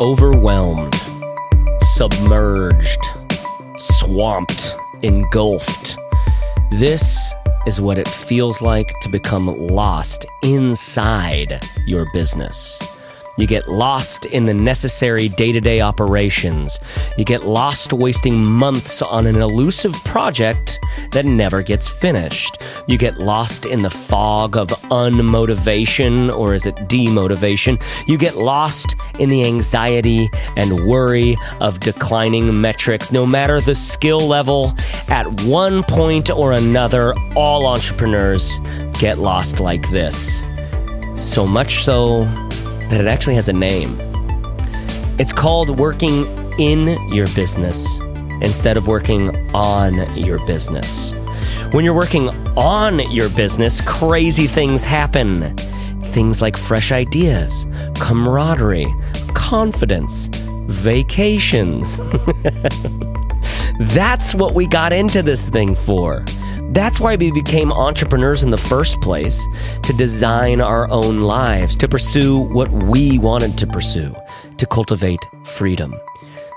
overwhelmed, submerged, swamped, engulfed. This is what it feels like to become lost inside your business. You get lost in the necessary day to day operations. You get lost wasting months on an elusive project that never gets finished. You get lost in the fog of unmotivation, or is it demotivation? You get lost in the anxiety and worry of declining metrics. No matter the skill level, at one point or another, all entrepreneurs get lost like this. So much so that it actually has a name. It's called working in your business instead of working on your business. When you're working on your business, crazy things happen. Things like fresh ideas, camaraderie, confidence, vacations. That's what we got into this thing for. That's why we became entrepreneurs in the first place to design our own lives, to pursue what we wanted to pursue, to cultivate freedom.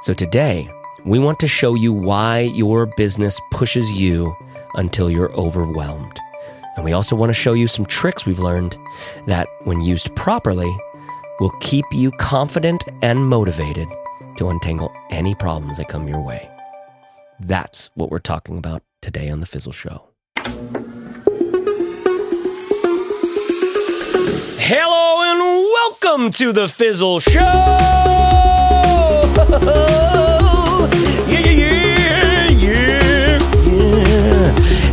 So today, we want to show you why your business pushes you until you're overwhelmed. And we also want to show you some tricks we've learned that, when used properly, will keep you confident and motivated to untangle any problems that come your way. That's what we're talking about today on The Fizzle Show. Hello and welcome to The Fizzle Show! Yeah, yeah, yeah, yeah, yeah.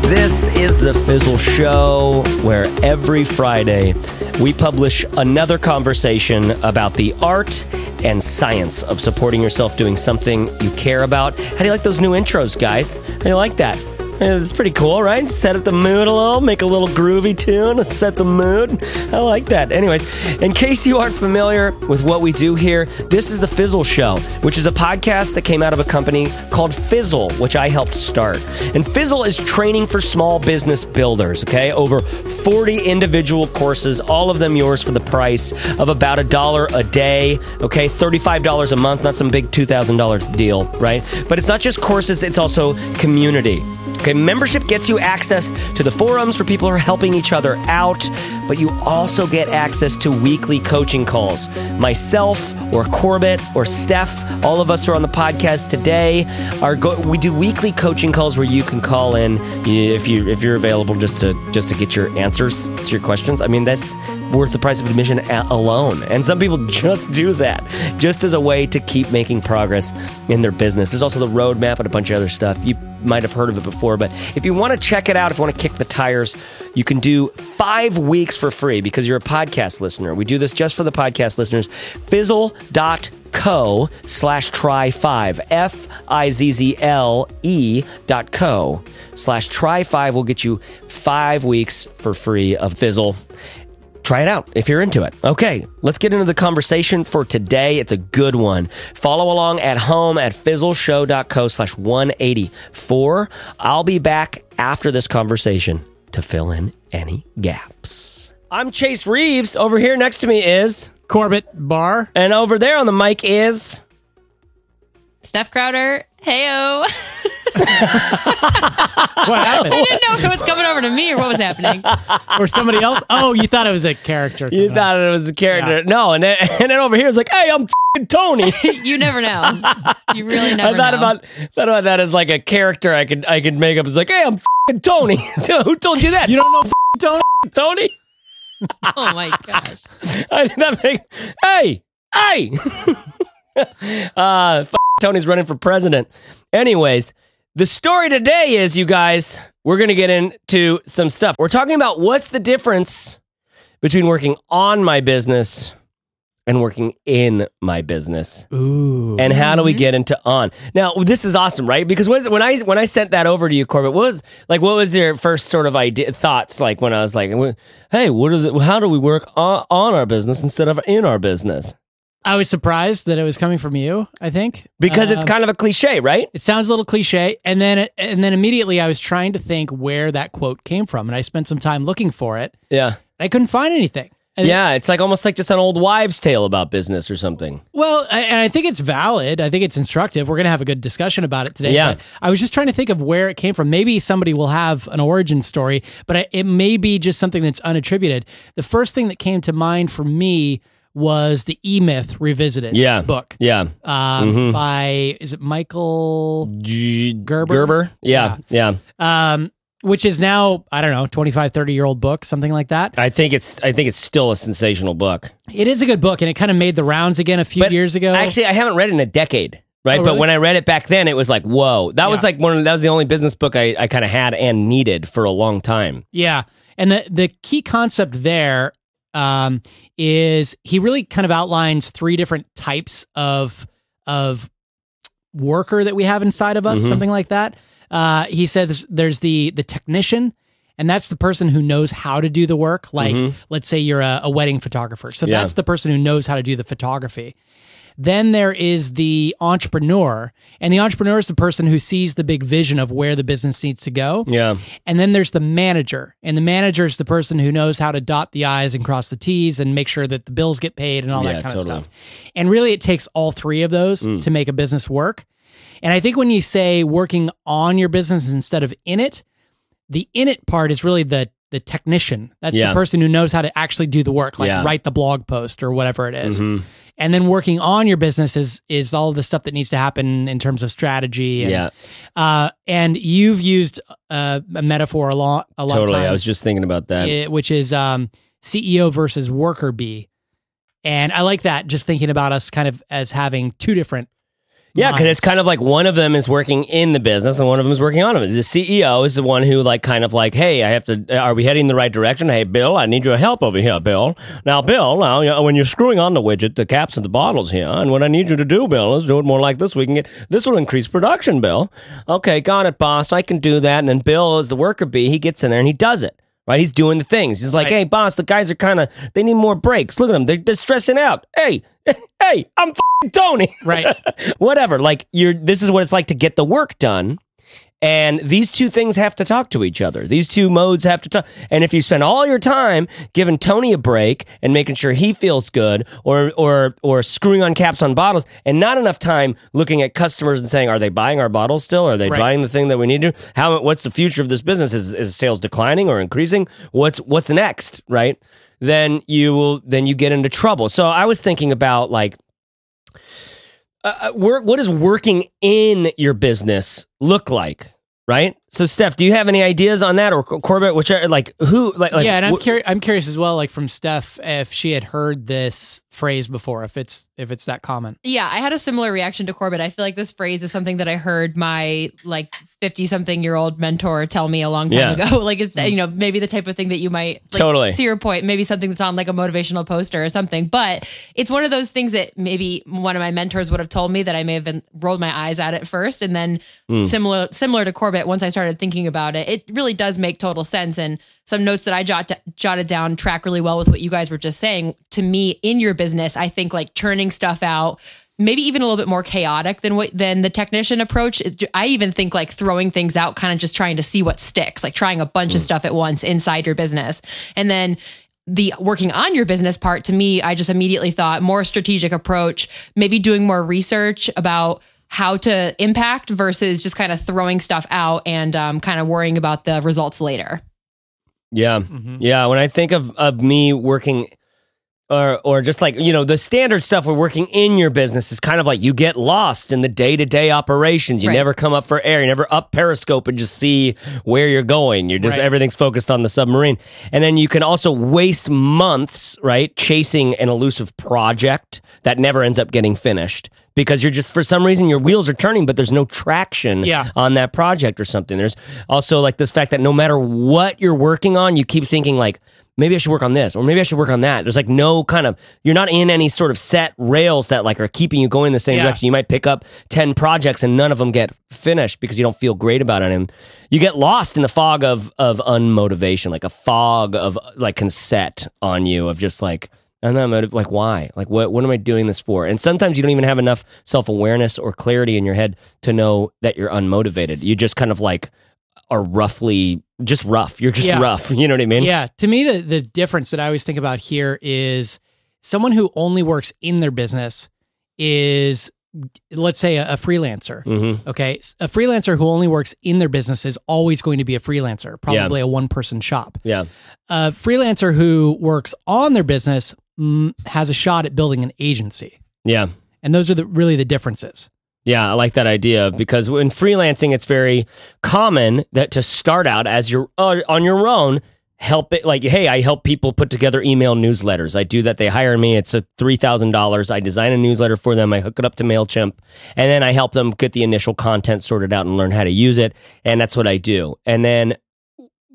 This is The Fizzle Show, where every Friday we publish another conversation about the art and science of supporting yourself doing something you care about. How do you like those new intros, guys? How do you like that? It's pretty cool, right? Set up the mood a little, make a little groovy tune, set the mood. I like that. Anyways, in case you aren't familiar with what we do here, this is the Fizzle Show, which is a podcast that came out of a company called Fizzle, which I helped start. And Fizzle is training for small business builders, okay? Over 40 individual courses, all of them yours for the price of about a dollar a day, okay? $35 a month, not some big $2,000 deal, right? But it's not just courses, it's also community. Okay, membership gets you access to the forums where people are helping each other out, but you also get access to weekly coaching calls. Myself or Corbett or Steph, all of us are on the podcast today. Are go- we do weekly coaching calls where you can call in if you if you're available just to just to get your answers to your questions. I mean, that's worth the price of admission alone. And some people just do that just as a way to keep making progress in their business. There's also the roadmap and a bunch of other stuff. You might have heard of it before, but if you want to check it out, if you want to kick the tires, you can do five weeks for free because you're a podcast listener. We do this just for the podcast listeners. Fizzle.co slash try five. F I Z Z L E dot co slash try five will get you five weeks for free of Fizzle try it out if you're into it. Okay, let's get into the conversation for today. It's a good one. Follow along at home at fizzleshow.co slash 184. I'll be back after this conversation to fill in any gaps. I'm Chase Reeves. Over here next to me is, Corbett Barr. and over there on the mic is. Steph Crowder, heyo. What happened? I didn't know if it was coming over to me or what was happening. or somebody else? Oh, you thought it was a character. You coming thought it was a character. Yeah. No, and then, and then over here is like, hey, I'm f***ing Tony. you never know. You really never I thought know. about thought about that as like a character I could I could make up. It's like, hey, I'm f***ing Tony. Who told you that? You don't know f- Tony? Tony? oh my gosh. I think that make, hey, hey. uh, f- Tony's running for president. Anyways, the story today is, you guys, we're going to get into some stuff. We're talking about what's the difference between working on my business and working in my business. Ooh. And how do we Mhm. get into on? Now, this is awesome, right? Because when, when I when I sent that over to you, Corbett, what was like what was your first sort of idea thoughts like when I was like, "Hey, what are the, how do we work on, on our business instead of in our business?" I was surprised that it was coming from you, I think. Because it's Um, kind of a cliche, right? it sounds a little cliche and then it, and then immediately I was trying to think where that quote came from and I spent some time looking for it. Yeah. I couldn't find anything. And- yeah, it's like almost like just an old wives' tale about business or something. Well, I- and I think it's valid. I think it's instructive. We're going to have a good discussion about it today. Yeah. But I was just trying to think of where it came from. Maybe somebody will have an origin story, but I, it may be just something that's unattributed. The first thing that came to mind for me was the E Myth Revisited Yeah, book Yeah, um, by, is it Michael? G- Gerber? Gerber. Yeah, yeah. Um, which is now, I don't know, 25, 30 year old book, something like that. I think it's I think it's still a sensational book. It is a good book, and it kind of made the rounds again a few But years ago. Actually, I haven't read it in a decade. Right, Oh, but when I read it back then, it was like, whoa! That was like one. Of, that was the only business book I, I kind of had and needed for a long time. Yeah, and the the key concept there um, is he really kind of outlines three different types of of worker that we have inside of us, Mhm. something like that. Uh, he says there's the the technician, and that's the person who knows how to do the work. Like, Mhm. let's say you're a, a wedding photographer, so Yeah. that's the person who knows how to do the photography. Then there is the entrepreneur, and the entrepreneur is the person who sees the big vision of where the business needs to go. Yeah, And then there's the manager, and the manager is the person who knows how to dot the I's and cross the T's and make sure that the bills get paid and all Yeah, that kind totally. of stuff. And really, it takes all three of those Mm. to make a business work. And I think when you say working on your business instead of in it, the in it part is really the the technician. That's Yeah. the person who knows how to actually do the work, like Yeah. write the blog post or whatever it is. Mhm. And then working on your business is is all the stuff that needs to happen in terms of strategy. And, yeah, uh, and you've used uh, a metaphor a lot, a lot totally. of times, I was just thinking about that. which is um, CEO versus worker bee. And I like that, just thinking about us kind of as having two different. Yeah, because it's kind of like one of them is working in the business and one of them is working on it. The CEO is the one who like kind of like, hey, I have to. Uh, are we heading in the right direction? Hey, Bill, I need your help over here, Bill. Now, Bill, now you know, when you're screwing on the widget, the caps of the bottles here, and what I need you to do, Bill, is do it more like this. We can get this will increase production, Bill. Okay, got it, boss. I can do that. And then Bill is the worker bee. He gets in there and he does it. Right, he's doing the things. He's like, Right. "Hey, boss, the guys are kind of they need more breaks. Look at them; they're, they're stressing out. Hey, hey, I'm Tony. Right. whatever. Like you're this is what it's like to get the work done. And these two things have to talk to each other. These two modes have to talk. And if you spend all your time giving Tony a break and making sure he feels good or or or screwing on caps on bottles and not enough time looking at customers and saying, are they buying our bottles still? Are they Right. buying the thing that we need to? How what's the future of this business? Is is sales declining or increasing? What's what's next, right? Then you will then you get into trouble. So I was thinking about like uh, work, what does working in your business look like? Right. So, Steph, do you have any ideas on that, or Corbett? Which are like who? Like, like yeah, and I'm wh- curious. I'm curious as well, like from Steph, if she had heard this phrase before, if it's if it's that common. Yeah, I had a similar reaction to Corbett. I feel like this phrase is something that I heard my like 50 something year old mentor tell me a long time Yeah. ago. like it's, you know, maybe the type of thing that you might like, Totally. to your point, maybe something that's on like a motivational poster or something. But it's one of those things that maybe one of my mentors would have told me that I may have been rolled my eyes at it first. And then Hmm. similar, similar to Corbett, once I started thinking about it, it really does make total sense. And some notes that I jot, jotted down track really well with what you guys were just saying. To me, in your business, I think like churning stuff out, maybe even a little bit more chaotic than what than the technician approach. I even think like throwing things out, kind of just trying to see what sticks, like trying a bunch of mm. stuff at once inside your business, and then the working on your business part to me i just immediately thought more strategic approach maybe doing more research about how to impact versus just kind of throwing stuff out and um, kind of worrying about the results later yeah, yeah. When I think of of me working. Or, or just like you know the standard stuff we're working in your business is kind of like you get lost in the day to day operations. You Right. never come up for air. You never up Periscope and just see where you're going. You're just Right. everything's focused on the submarine, and then you can also waste months right chasing an elusive project that never ends up getting finished because you're just for some reason your wheels are turning, but there's no traction Yeah. on that project or something. There's also like this fact that no matter what you're working on, you keep thinking like maybe I should work on this or maybe I should work on that. There's like no kind of you're not in any sort of set rails that like are keeping you going in the same Yeah. direction. You might pick up 10 projects and none of them get finished because you don't feel great about it and you get lost in the fog of of unmotivation, like a fog of like can set on you of just like and then I'm like why? Like what what am I doing this for? And sometimes you don't even have enough self-awareness or clarity in your head to know that you're unmotivated. You just kind of like are roughly just rough. You're just Yeah. rough. You know what I mean? Yeah. To me, the, the difference that I always think about here is someone who only works in their business is, let's say, a, a freelancer. Mm-hmm. Okay. A freelancer who only works in their business is always going to be a freelancer, probably a one person shop. Yeah. A freelancer who works on their business mm, has a shot at building an agency. Yeah. And those are the, really the differences. Yeah, I like that idea because in freelancing, it's very common that to start out as you're uh, on your own, help it like, hey, I help people put together email newsletters. I do that. They hire me. It's a three thousand dollars. I design a newsletter for them. I hook it up to Mailchimp, and then I help them get the initial content sorted out and learn how to use it. And that's what I do. And then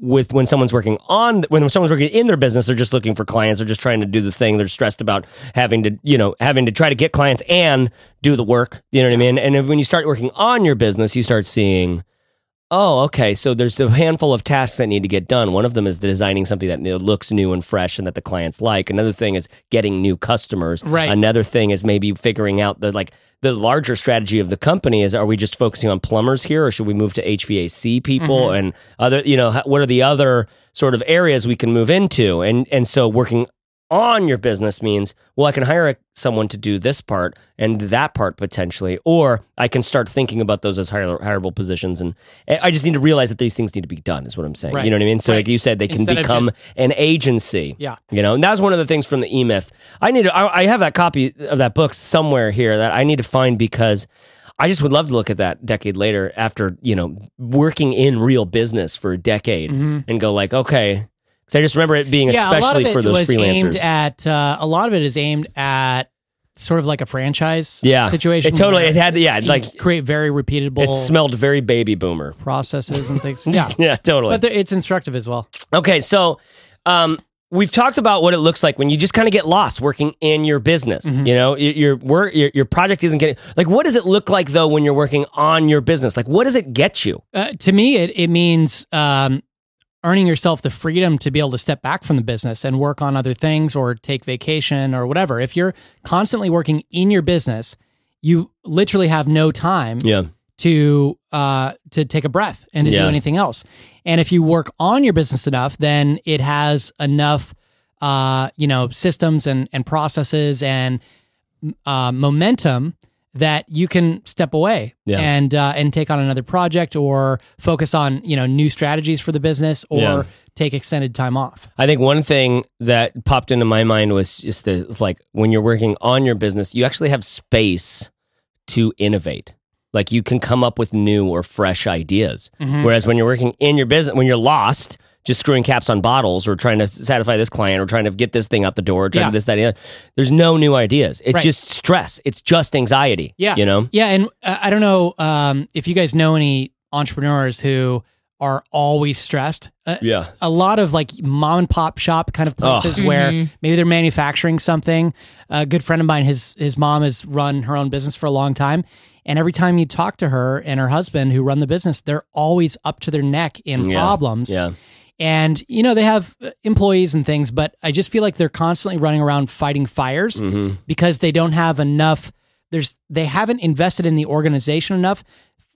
with when someone's working on when someone's working in their business they're just looking for clients they're just trying to do the thing they're stressed about having to you know having to try to get clients and do the work you know what i mean? And if, when you start working on your business you start seeing oh okay so there's a handful of tasks that need to get done. One of them is designing something that looks new and fresh and that the clients like. Another thing is getting new customers. Right. another thing is maybe figuring out the like the larger strategy of the company is are we just focusing on plumbers here or should we move to HVAC people mm-hmm. and other you know what are the other sort of areas we can move into? And and so working on your business means well I can hire someone to do this part and that part potentially or I can start thinking about those as hire, hireable positions and eh, I just need to realize that these things need to be done is what I'm saying Right. you know what I mean so Right. like you said they can Instead become just- an agency Yeah. you know, and that's one of the things from the E Myth. I need to. I, I have that copy of that book somewhere here that I need to find because I just would love to look at that decade later after you know working in real business for a decade mm-hmm. and go like, okay. So I just remember it being yeah, a lot especially of it for those was aimed freelancers. at, uh, a lot of it is aimed at sort of like a franchise yeah, situation. It totally. It had. Yeah, like create very repeatable it smelled very baby boomer. processes and things. Yeah. Yeah, totally. But it's instructive as well. Okay, so um, we've talked about what it looks like when you just kind of get lost working in your business. Mm-hmm. You know, your, your work, your, your project isn't getting like. What does it look like though when you're working on your business? Like, what does it get you? Uh, to me, it, it means um, earning yourself the freedom to be able to step back from the business and work on other things or take vacation or whatever. If you're constantly working in your business, you literally have no time Yeah, to uh, to take a breath and to Yeah. do anything else. And if you work on your business enough, then it has enough, uh, you know, systems and and processes and uh, momentum that you can step away Yeah. and uh, and take on another project or focus on you know new strategies for the business or Yeah. take extended time off. I think one thing that popped into my mind was just the, it's like when you're working on your business, you actually have space to innovate. Like you can come up with new or fresh ideas. Whereas when you're working in your business, when you're lost, just screwing caps on bottles or trying to satisfy this client or trying to get this thing out the door, or trying Yeah. to this, that, the other, there's no new ideas. It's Right. just stress. It's just anxiety. Yeah. You know? Yeah, and uh, I don't know um, if you guys know any entrepreneurs who are always stressed. Uh, Yeah. a lot of like mom and pop shop kind of places where maybe they're manufacturing something. A good friend of mine, his his mom has run her own business for a long time, and every time you talk to her and her husband who run the business, they're always up to their neck in Yeah. problems. Yeah. And you know they have uh, employees and things, but I just feel like they're constantly running around fighting fires Mm-hmm. because they don't have enough. There's they haven't invested in the organization enough,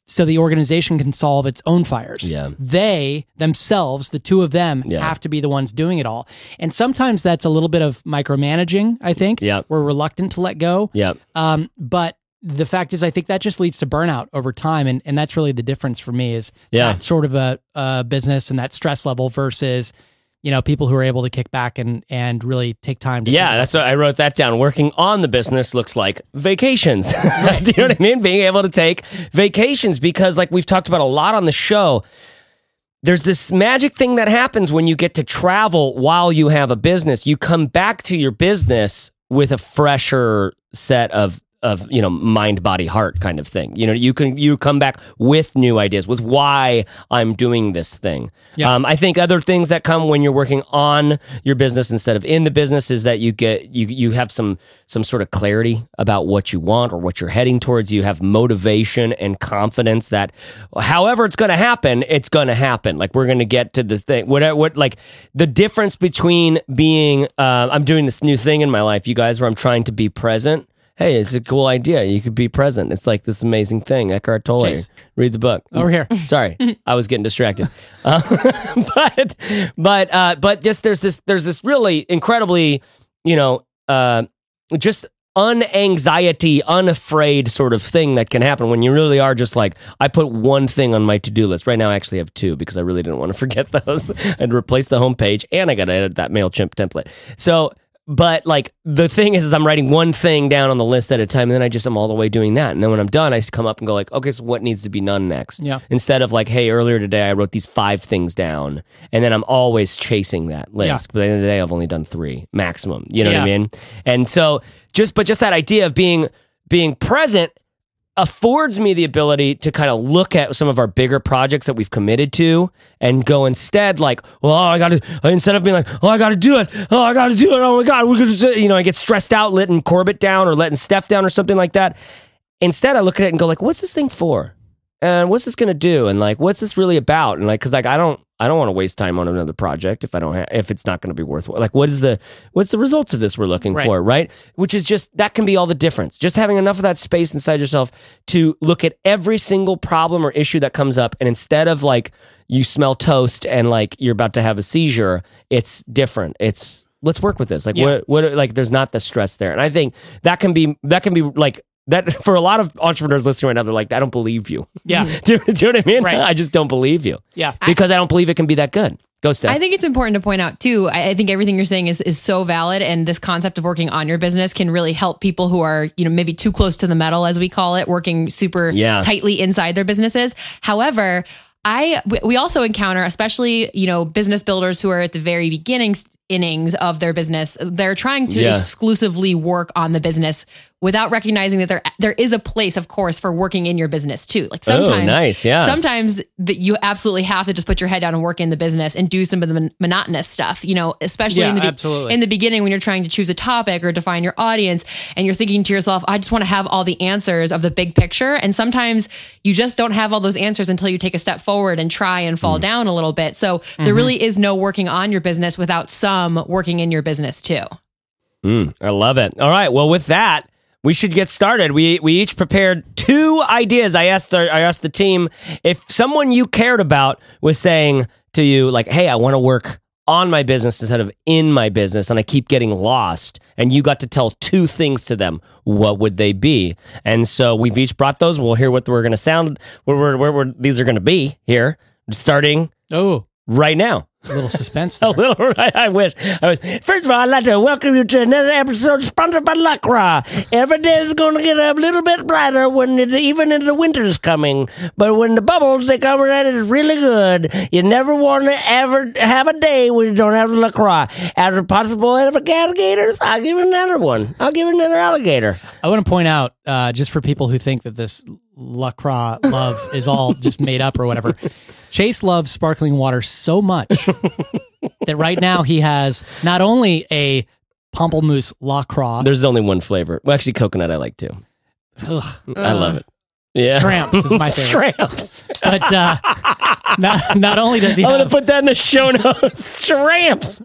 so the organization can solve its own fires. Yeah. They themselves, the two of them, Yeah. have to be the ones doing it all. And sometimes that's a little bit of micromanaging. I think. Yeah. We're reluctant to let go. Yeah. Um, but the fact is, I think that just leads to burnout over time, and and that's really the difference for me is Yeah. that sort of a, a business and that stress level versus you know people who are able to kick back and and really take time to Yeah, that's what I wrote that down. Working on the business looks like vacations. Do you know what I mean? Being able to take vacations because, like we've talked about a lot on the show, there's this magic thing that happens when you get to travel while you have a business. You come back to your business with a fresher set of of you know mind body heart kind of thing. You know you can you come back with new ideas with why i'm doing this thing. Yeah. um, i think other things that come when you're working on your business instead of in the business is that you get you you have some some sort of clarity about what you want or what you're heading towards. You have motivation and confidence that however it's going to happen it's going to happen. Like we're going to get to this thing what what like the difference between being uh, i'm doing this new thing in my life you guys where i'm trying to be present hey, it's a cool idea. You could be present. It's like this amazing thing. Eckhart Tolle. Chase. Read the book. Over here. Sorry, I was getting distracted. Uh, but but uh, but just there's this there's this really incredibly you know uh, just unanxiety, unafraid sort of thing that can happen when you really are just like I put one thing on my to do list. Right now, I actually have two because I really didn't want to forget those. I'd replace the homepage and I got to edit that Mailchimp template. So but like the thing is, is I'm writing one thing down on the list at a time, and then I just am all the way doing that. And then when I'm done, I just come up and go like, okay, so what needs to be done next? Yeah. Instead of like, hey, earlier today I wrote these five things down, and then I'm always chasing that list. Yeah. But at the end of the day, I've only done three maximum. You know what I Yeah. mean? And so just, but just that idea of being being present affords me the ability to kind of look at some of our bigger projects that we've committed to and go instead like, well, I got to instead of being like, oh, I got to do it, oh, I got to do it, oh my god, we could, you know, I get stressed out letting Corbett down or letting Steph down or something like that. Instead, I look at it and go like, what's this thing for? And what's this gonna do? And like, what's this really about? And like, cause like, I don't, I don't want to waste time on another project if I don't have, if it's not gonna be worthwhile. Like, what is the, what's the results of this we're looking Right. for, right? Which is just that can be all the difference. Just having enough of that space inside yourself to look at every single problem or issue that comes up, and instead of like you smell toast and like you're about to have a seizure, it's different. It's let's work with this. Like Yeah. what, what, like there's not the stress there, and I think that can be that can be like. That for a lot of entrepreneurs listening right now, they're like, I don't believe you. Yeah. do, do you know what I mean? Right. I just don't believe you Yeah. because I don't believe it can be that good. Go, Steph. I think it's important to point out too. I, I think everything you're saying is is so valid, and this concept of working on your business can really help people who are you know maybe too close to the metal, as we call it, working super Yeah. tightly inside their businesses. However, I we- we also encounter, especially you know business builders who are at the very beginning innings of their business. They're trying to Yeah. exclusively work on the business without recognizing that there there is a place, of course, for working in your business too. Like sometimes, Oh, nice, yeah. sometimes that you absolutely have to just put your head down and work in the business and do some of the mon- monotonous stuff. You know, especially Yeah, in the be- absolutely. in the beginning when you're trying to choose a topic or define your audience, and you're thinking to yourself, "I just want to have all the answers of the big picture." And sometimes you just don't have all those answers until you take a step forward and try and Mm. fall down a little bit. So Mm-hmm. there really is no working on your business without some working in your business too. Mm, I love it. All right. Well, with that, we should get started. We we each prepared two ideas. I asked our, I asked the team if someone you cared about was saying to you like, "Hey, I want to work on my business instead of in my business and I keep getting lost." And you got to tell two things to them. What would they be? And so we've each brought those. We'll hear what we're going to sound where we're, where these are going to be here starting Oh, right now. a little suspense. A little, I, I wish. I was. First of all, I'd like to welcome you to another episode sponsored by Lacra. Every day is going to get a little bit brighter when it, even in the winter's coming. But when the bubbles they come around, it's really good. You never want to ever have a day when you don't have the Lacroix. As a possible of alligators, I'll give it another one. I'll give it another alligator. I want to point out, uh, just for people who think that this Lacroix love is all just made up or whatever, Chase loves sparkling water so much that right now he has not only a Pamplemousse Lacroix, There's only one flavor. Well, actually, coconut I like too. ugh, I love it. Yeah. Stramps is my favorite. Stramps. but uh, not, not only does he I'm gonna have, put that in the show notes. Stramps.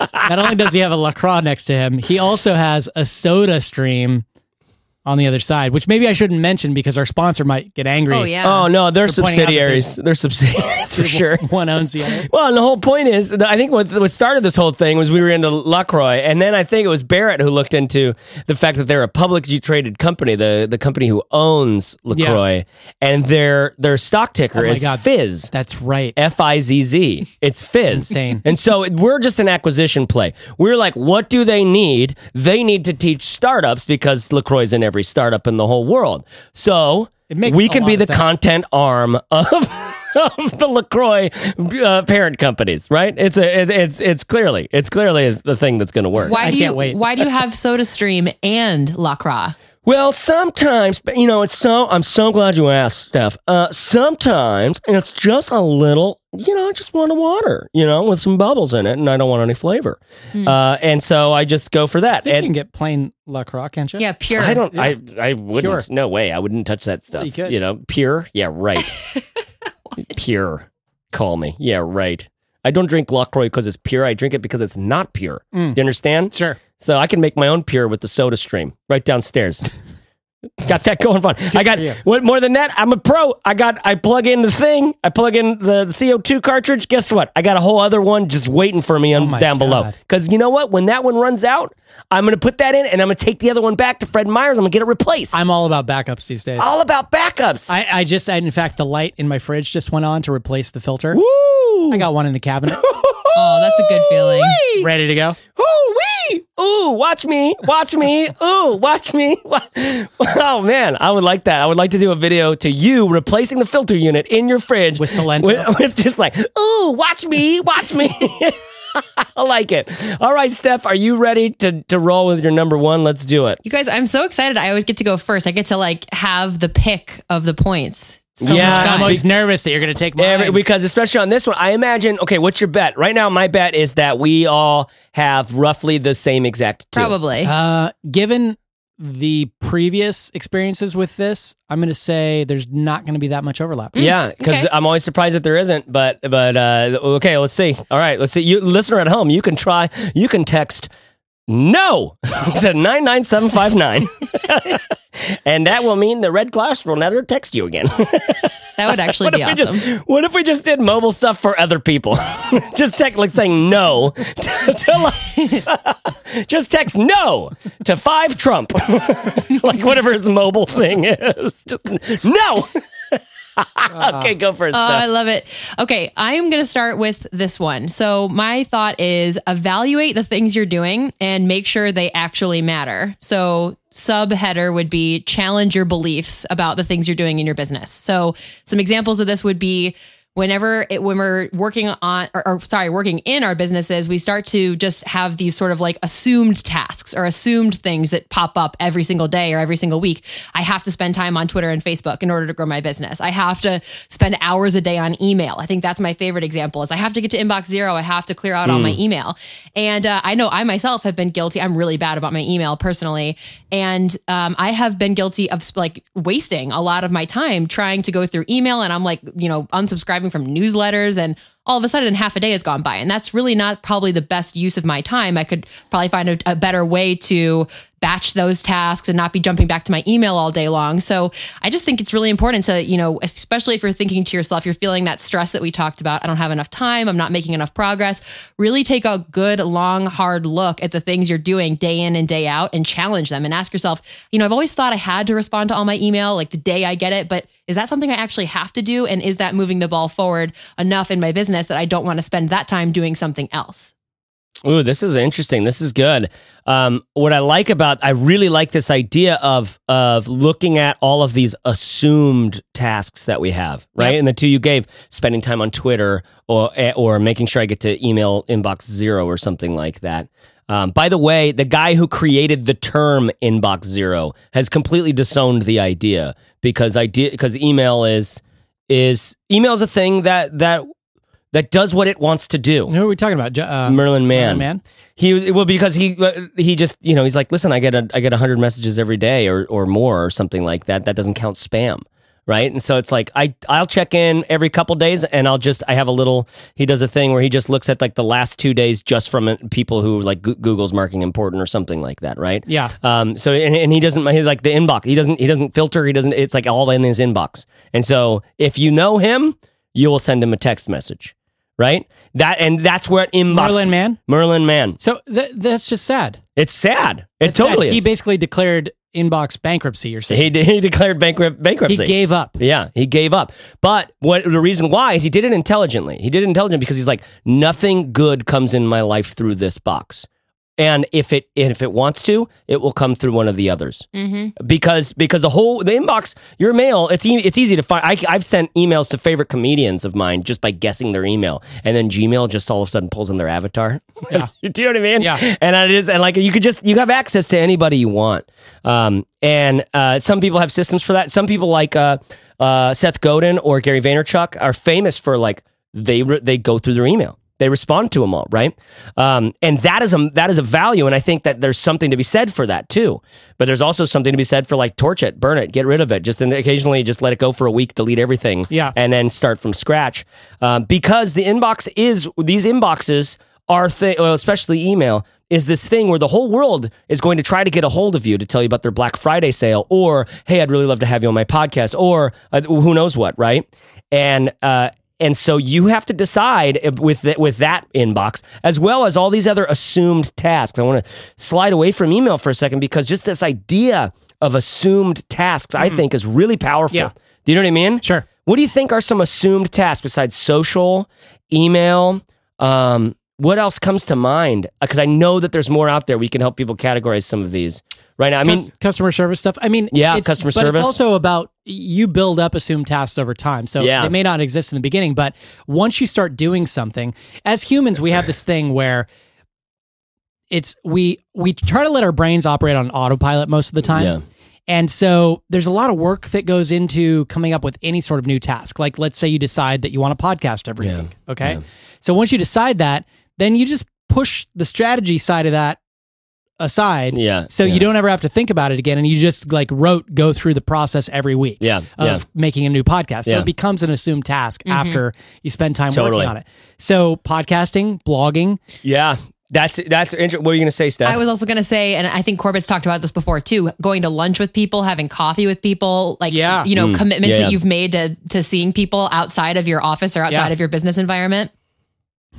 not only does he have a Lacroix next to him, he also has a Soda Stream on the other side, which maybe I shouldn't mention because our sponsor might get angry. Oh yeah. Oh no, they're For pointing out subsidiaries. They're subsidiaries for sure. One owns the other. Well, and the whole point is, that I think what what started this whole thing was we were into Lacroix, and then I think it was Barrett who looked into the fact that they're a publicly traded company, the the company who owns Lacroix, and their their stock ticker Oh is God. Fizz. That's right. F I Z Z. It's Fizz. Insane. And so we're just an acquisition play. We're like, what do they need? They need to teach startups because LaCroix's in every startup in the whole world. So It makes we can be the sense. content arm of. Of the Lacroix uh, parent companies, right? It's a, it, it's it's clearly it's clearly the thing that's going to work. Why I do can't you wait. why do you have SodaStream and Lacroix? Well, sometimes, but, you know, it's so. I'm so glad you asked, Steph. Uh, sometimes it's just a little. You know, I just want a water. You know, with some bubbles in it, and I don't want any flavor. Uh, and so I just go for that. I think you can get plain Lacroix, can't you? Yeah, pure. I don't. I I wouldn't. Pure. No way. I wouldn't touch that stuff. you could. you know, pure. Yeah, right. pure. Call me. Yeah, right. I don't drink Lacroix because it's pure. I drink it because it's not pure. Mm. Do you understand? Sure. So I can make my own pure with the soda stream right downstairs. got that going on. I got what more than that, I'm a pro. I got I plug in the thing, I plug in the CO2 cartridge. Guess what? I got a whole other one just waiting for me oh on, Oh down below. Cuz you know what? When that one runs out, I'm going to put that in and I'm going to take the other one back to Fred Meyer's. I'm going to get it replaced. I'm all about backups these days. all about backups. I, I just, I, in fact, the light in my fridge just went on to replace the filter. Woo! I got one in the cabinet, Oh, that's a good feeling. ready to go. Ooh wee! Ooh, watch me, watch me. Ooh, watch me. Oh man, I would like that. I would like to do a video to you replacing the filter unit in your fridge With Solento. with, with just like, ooh, watch me, watch me. I like it. All right, Steph, are you ready to to roll with your number one? Let's do it. You guys, I'm so excited. I always get to go first. I get to like have the pick of the points. So Yeah, much I'm always nervous that you're going to take mine. Every- because especially on this one, I imagine. Okay, what's your bet right now? My bet is that we all have roughly the same exact. two. Probably. uh, given the previous experiences with this, I'm going to say there's not going to be that much overlap. Yeah, because okay. I'm always surprised that there isn't. But but uh, okay, let's see. All right, let's see. You listener at home, you can try. You can text no to nine nine seven five nine, and that will mean the red class will never text you again. that would actually what be awesome. just what if we just did mobile stuff for other people? just text like saying no to, to like, just text no to five Trump, like whatever his mobile thing is. Just no. okay, go for it, Oh. I love it. Okay, I am going to start with this one. So, my thought is evaluate the things you're doing and make sure they actually matter. So, subheader would be challenge your beliefs about the things you're doing in your business. So, some examples of this would be whenever it, when we're working on or, or sorry working in our businesses we start to just have these sort of like assumed tasks or assumed things that pop up every single day or every single week. I have to spend time on twitter and facebook in order to grow my business. I have to spend hours a day on email. I think that's my favorite example is i have to get to inbox zero. I have to clear out all my email. And uh, i know i myself have been guilty. I'm really bad about my email personally. And um, i have been guilty of like wasting a lot of my time trying to go through email and i'm like you know unsubscribing from newsletters and all of a sudden half a day has gone by. And that's really not probably the best use of my time. I could probably find a, a better way to batch those tasks and not be jumping back to my email all day long so i just think it's really important to you know especially if you're thinking to yourself you're feeling that stress that we talked about i don't have enough time i'm not making enough progress really take a good long hard look at the things you're doing day in and day out and challenge them and ask yourself you know i've always thought i had to respond to all my email like the day i get it but is that something I actually have to do? And is that moving the ball forward enough in my business that I don't want to spend that time doing something else? Ooh, this is interesting. This is good. Um, what I like about, I really like this idea of of looking at all of these assumed tasks that we have, right? Yep. And the two you gave, spending time on Twitter or eh, or making sure I get to email inbox zero or something like that. Um, by the way, the guy who created the term inbox zero has completely disowned the idea because idea because email is is email is a thing that that that does what it wants to do. Who are we talking about? Uh, Merlin Mann. Merlin Mann? He well because he uh, he just you know he's like listen I get a I get hundred messages every day or or more or something like that that doesn't count spam right and so it's like I I'll check in every couple days and I'll just I have a little he does a thing where he just looks at like the last two days just from people who like Google's marking important or something like that right Yeah. um so and, and he doesn't he like the inbox he doesn't he doesn't filter he doesn't it's like all in his inbox and so if you know him you will send him a text message right that and that's where inbox Merlin Mann. Merlin Mann. So th- that's just sad. it's sad. It It's sad. totally He basically declared inbox bankruptcy. You're saying he, de- he declared bankrupt bankruptcy. he gave up. yeah, he gave up. But what the reason why is he did it intelligently. He did it intelligently because he's like nothing good comes in my life through this box. And if it if it wants to, it will come through one of the others. Mm-hmm. Because because the whole the inbox, your mail, it's e- it's easy to find. I, I've sent emails to favorite comedians of mine just by guessing their email, and then Gmail just all of a sudden pulls in their avatar. Yeah. Do you know what I mean? Yeah. And it is, and like you could just you have access to anybody you want. Um, and uh, some people have systems for that. Some people like uh, uh, Seth Godin or Gary Vaynerchuk are famous for like they re- they go through their email. They respond to them all, right? Um, and that is a that is a value, and I think that there's something to be said for that too. But there's also something to be said for like torch it, burn it, get rid of it, just occasionally just let it go for a week, delete everything, Yeah. and then start from scratch. Um, because the inbox is these inboxes are th- well, especially email is this thing where the whole world is going to try to get a hold of you to tell you about their Black Friday sale, or hey, I'd really love to have you on my podcast, or uh, who knows what, right? And uh, and so you have to decide with the, with that inbox as well as all these other assumed tasks. I want to slide away from email for a second because just this idea of assumed tasks, I think, is really powerful. Yeah. Do you know what I mean? Sure. What do you think are some assumed tasks besides social, email? Um, what else comes to mind? Uh, because I know that there's more out there. We can help people categorize some of these right now. I mean, Cus- customer service stuff. I mean, Yeah, it's- customer but service. It's also about you build up assumed tasks over time. So Yeah. they may not exist in the beginning, but once you start doing something, as humans, we have this thing where it's we we try to let our brains operate on autopilot most of the time. Yeah. And so there's a lot of work that goes into coming up with any sort of new task. Like let's say you decide that you want a podcast every Yeah. week. Okay. So once you decide that, then you just push the strategy side of that aside. Yeah, So yeah. you don't ever have to think about it again. And you just like wrote, go through the process every week Yeah, of yeah. making a new podcast. So Yeah. it becomes an assumed task after you spend time Totally. working on it. So podcasting, blogging, yeah, that's that's interesting. What are you going to say, Steph? I was also going to say, and I think Corbett's talked about this before too, going to lunch with people, having coffee with people, like, Yeah. you know, commitments Mm. Yeah, that you've made to, to seeing people outside of your office or outside Yeah. of your business environment.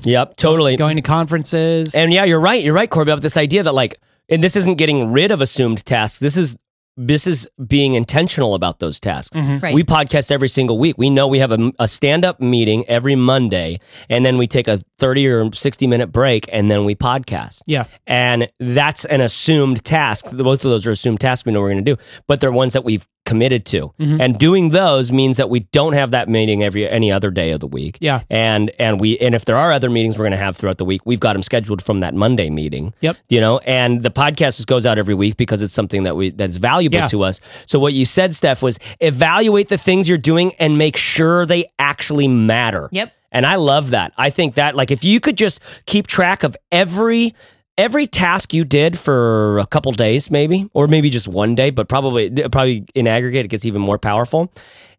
Yep, totally. going to conferences. And yeah, you're right. You're right, Corby, about this idea that like, and this isn't getting rid of assumed tasks. This is this is being intentional about those tasks. Right. We podcast every single week. We know we have a, a stand up meeting every Monday, and then we take a 30 or 60 minute break, and then we podcast. yeah. And that's an assumed task. Both of those are assumed tasks we know we're going to do, but they're ones that we've committed to. Mm-hmm. And doing those means that we don't have that meeting every any other day of the week. Yeah. And and we and if there are other meetings we're going to have throughout the week, we've got them scheduled from that Monday meeting. Yep. You know, and the podcast just goes out every week because it's something that we that is valuable Yeah. to us. So what you said, Steph, was evaluate the things you're doing and make sure they actually matter. Yep. And I love that. I think that like if you could just keep track of every every task you did for a couple days maybe or maybe just one day but probably probably in aggregate it gets even more powerful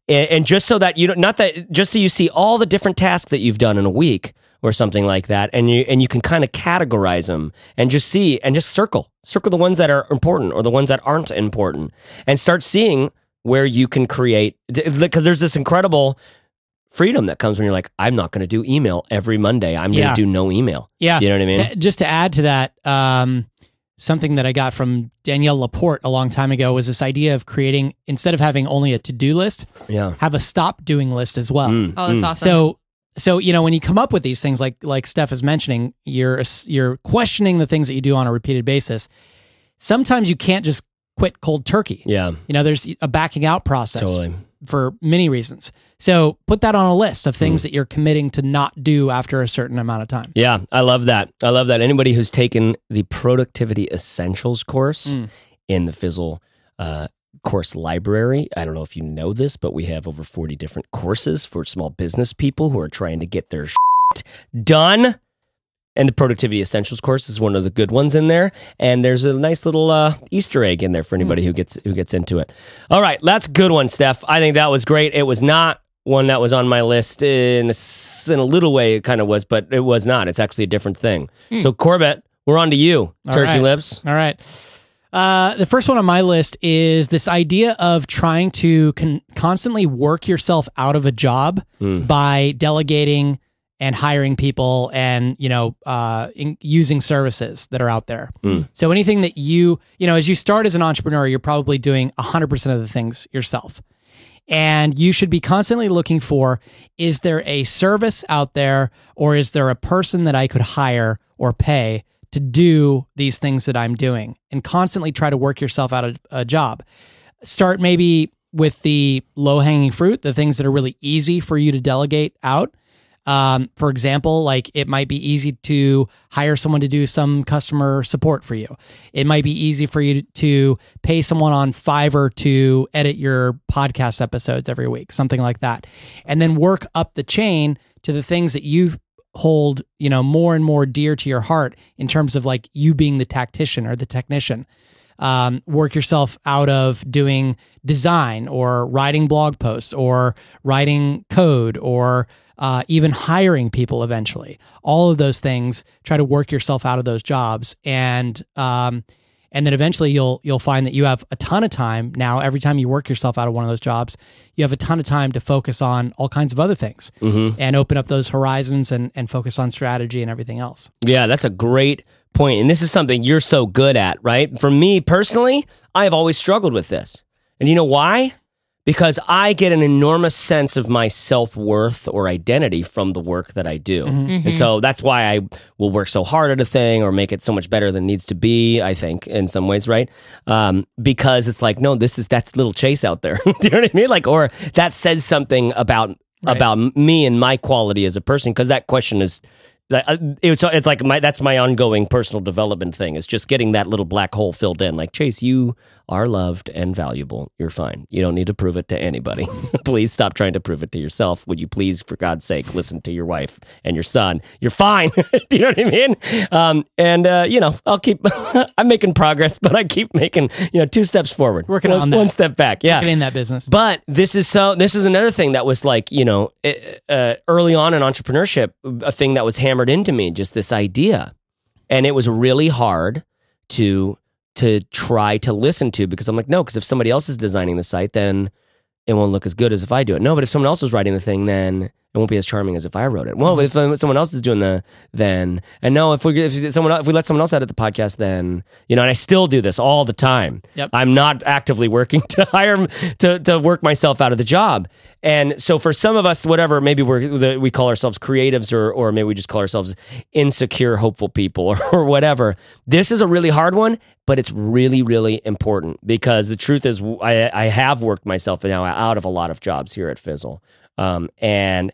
and, and just so that you don't not that just so you see all the different tasks that you've done in a week or something like that and you and you can kind of categorize them and just see and just circle circle the ones that are important or the ones that aren't important and start seeing where you can create because there's this incredible freedom that comes when you're like i'm not going to do email every monday i'm going to Yeah. do no email Yeah. you know what i mean To- just to add to that, um, something that I got from Danielle LaPorte a long time ago was this idea of creating, instead of having only a to do list, yeah have a stop doing list as well. Mm, Oh, that's mm. awesome. So, so you know, when you come up with these things, like like Steph is mentioning, you're you're questioning the things that you do on a repeated basis. Sometimes you can't just quit cold turkey. yeah You know, there's a backing out process totally for many reasons. So put that on a list of things that you're committing to not do after a certain amount of time. Yeah, I love that. I love that. Anybody who's taken the Productivity Essentials course Mm. in the Fizzle uh, course library, I don't know if you know this, but we have over 40 different courses for small business people who are trying to get their shit done. And the Productivity Essentials course is one of the good ones in there. And there's a nice little uh, Easter egg in there for anybody who gets who gets into it. All right, that's a good one, Steph. I think that was great. It was not one that was on my list in a, in a little way. It kind of was, but it was not. It's actually a different thing. So Corbett, we're on to you. All Turkey right. lips. All right. Uh, the first one on my list is this idea of trying to con- constantly work yourself out of a job by delegating and hiring people and you know uh, in, using services that are out there. So anything that you you know as you start as an entrepreneur, you're probably doing 100% of the things yourself. And you should be constantly looking for is there a service out there or is there a person that I could hire or pay to do these things that I'm doing? And constantly try to work yourself out of a job. Start maybe with the low hanging fruit, the things that are really easy for you to delegate out. Um, for example, like it might be easy to hire someone to do some customer support for you. It might be easy for you to pay someone on Fiverr to edit your podcast episodes every week, something like that. And then work up the chain to the things that you hold, you know, more and more dear to your heart in terms of like you being the tactician or the technician. um, work yourself out of doing design or writing blog posts or writing code or uh, even hiring people eventually. All of those things, try to work yourself out of those jobs, and um, and then eventually you'll you'll find that you have a ton of time now. Every time you work yourself out of one of those jobs, you have a ton of time to focus on all kinds of other things mm-hmm. and open up those horizons and and focus on strategy and everything else. Yeah, that's a great. And this is something you're so good at, right? For me personally, I have always struggled with this. And you know why? Because I get an enormous sense of my self worth or identity from the work that I do. And so that's why I will work so hard at a thing or make it so much better than it needs to be, I think, in some ways, right? Um, because it's like, no, this is that's little chase out there. Do you know what I mean? Like, or that says something about Right. about me and my quality as a person because that question is uh, it's it's like my that's my ongoing personal development thing. It's just getting that little black hole filled in. Like Chase, you are loved and valuable. You're fine. You don't need to prove it to anybody. please stop trying to prove it to yourself. Would you please, for God's sake, listen to your wife and your son? You're fine. Do you know what I mean? Um, and uh, you know, I'll keep. I'm making progress, but I keep making you know two steps forward, Working one, on that. one step back. Yeah, Get in that business. but this is so. This is another thing that was like you know eh, uh, early on in entrepreneurship, a thing that was hammered into me, just this idea, and it was really hard to to try to listen to because I'm like no, because if somebody else is designing the site, then it won't look as good as if I do it. No, but if someone else is writing the thing, then it won't be as charming as if I wrote it. Well, if um, someone else is doing the then, and no, if we if someone if we let someone else edit the podcast, then you know, and I still do this all the time. Yep. I'm not actively working to hire to to work myself out of the job. And so for some of us, whatever, maybe we're we call ourselves creatives, or or maybe we just call ourselves insecure, hopeful people, or, or whatever. This is a really hard one, but it's really really important because the truth is, I I have worked myself now out of a lot of jobs here at Fizzle, um, and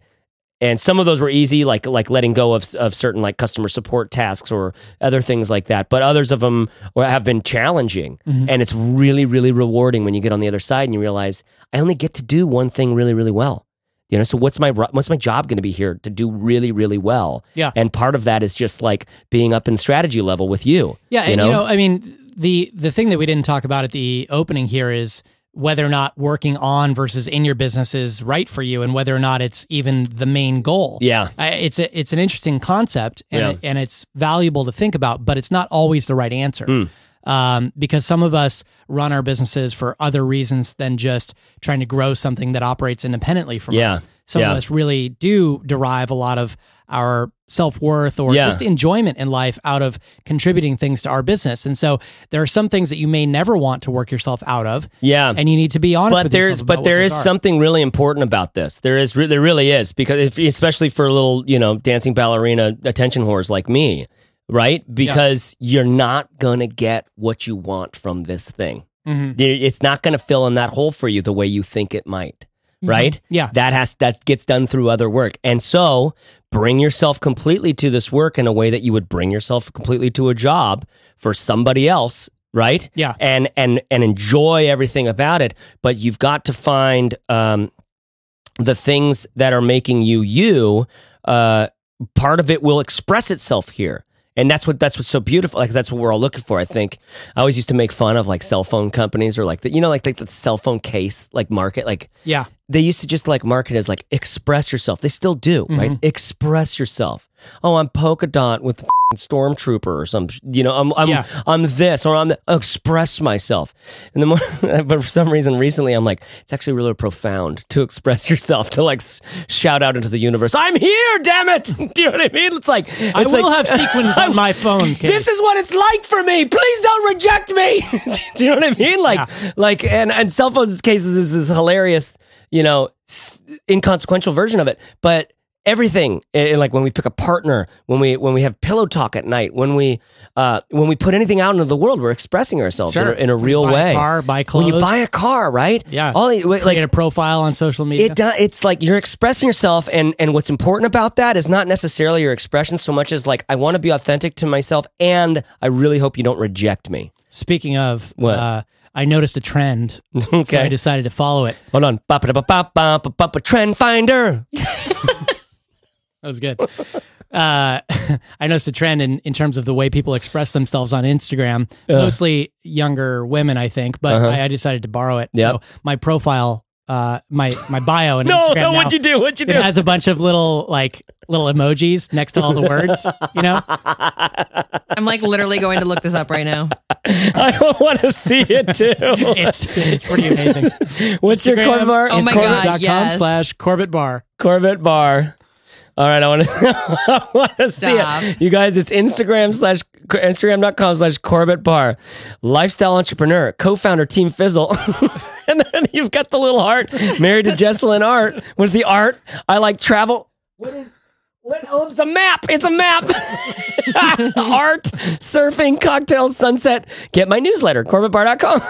and some of those were easy like like letting go of, of certain like customer support tasks or other things like that. But others of them have been challenging. Mm-hmm. And it's really really rewarding when you get on the other side and you realize i only get to do one thing really really well. You know so what's my what's my job going to be here to do really really well? Yeah. and part of that is just like being up in strategy level with you Yeah, you and know, you know, I mean, the the thing that we didn't talk about at the opening here is whether or not working on versus in your business is right for you, and whether or not it's even the main goal. Yeah. I, it's a, it's an interesting concept, and Yeah. it, and it's valuable to think about, but it's not always the right answer. Hmm. Um, because some of us run our businesses for other reasons than just trying to grow something that operates independently from Yeah. us. Some Yeah. of us really do derive a lot of our self worth or Yeah. just enjoyment in life out of contributing things to our business. And so there are some things that you may never want to work yourself out of. Yeah. And you need to be honest but with there's yourself. but there are. something really important about this. There is re- there really is because if especially for little you know dancing ballerina attention whores like me, right? Because you're not gonna get what you want from this thing. Mhm. It's not gonna fill in that hole for you the way you think it might. Right? Yeah. That has that gets done through other work. And so bring yourself completely to this work in a way that you would bring yourself completely to a job for somebody else, right? Yeah. And and and enjoy everything about it. But you've got to find um the things that are making you you. Uh part of it will express itself here. And that's what that's what's so beautiful. Like that's what we're all looking for. I think I always used to make fun of like cell phone companies or like the you know like the, the cell phone case like market like Yeah. they used to just like market as like express yourself. They still do, right? Mm-hmm. Express yourself. Oh, I'm polka dot with stormtrooper or some, you know, I'm I'm Yeah. I'm this or I'm the, express myself. And the more, but for some reason recently, I'm like, it's actually really profound to express yourself, to like shout out into the universe. I'm here, damn it! Do you know what I mean? It's like I it's will like- have sequins on my phone. This is what it's like for me. Please don't reject me. Do you know what I mean? Like, like, and and cell phones cases is this hilarious, you know, s- inconsequential version of it, but everything eh, like when we pick a partner when we when we have pillow talk at night when we uh when we put anything out into the world we're expressing ourselves in, a, in a real buy way A car, buy clothes when you buy a car right yeah. all like create a profile on social media. it does. It's like you're expressing yourself, and and what's important about that is not necessarily your expression so much as like I want to be authentic to myself, and I really hope you don't reject me. Speaking of, What? Uh, I noticed a trend, so I decided to follow it. Hold on, trend finder. That was good. uh, I noticed a trend in, in terms of the way people express themselves on Instagram, mostly younger women, I think, but Uh-huh. I, I decided to borrow it. Yep. So my profile, uh, my, my bio on No, Instagram no, now, what'd you do? What'd you do? it has a bunch of little, like, little emojis next to all the words, you know? I'm like literally going to look this up right now. I want to see it too. It's, it's pretty amazing. What's your Instagram, Corbett Barr? Oh it's my God, corbett.com yes. slash Corbett Barr. Corbett Barr. All right, I want to, I want to see it. You guys, it's Instagram slash Instagram.com slash Corbett Barr. Lifestyle entrepreneur, co-founder Team Fizzle. and then you've got the little heart, married to Jesselyn Art with the art. I like travel. What is what? Oh, it's a map. It's a map. art, surfing, cocktails, sunset. Get my newsletter, CorbettBarr.com.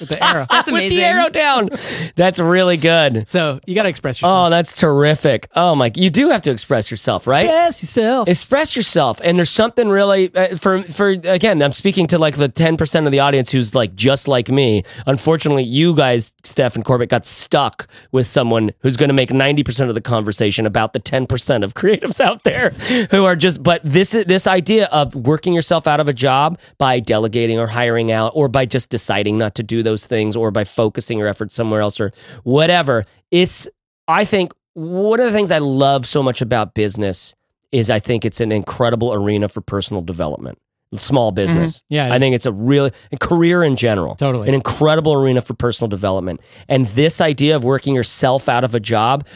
With the arrow. That's with the arrow down. That's really good. So you got to express yourself. Oh, that's terrific. Oh my, you do have to express yourself, right? Express yourself. Express yourself, and there's something really uh, for for again. I'm speaking to like the 10 percent of the audience who's like just like me. Unfortunately, you guys, Steph and Corbett, got stuck with someone who's going to make 90 percent of the conversation about the 10 percent of creatives out there who are just. But this is this idea of working yourself out of a job by delegating or hiring out, or by just deciding not to do those things, or by focusing your efforts somewhere else, or whatever. It's I think one of the things I love so much about business is I think it's an incredible arena for personal development. Small business. Mm-hmm. Yeah, I is. think it's a really career in general. Totally. An incredible arena for personal development. And this idea of working yourself out of a job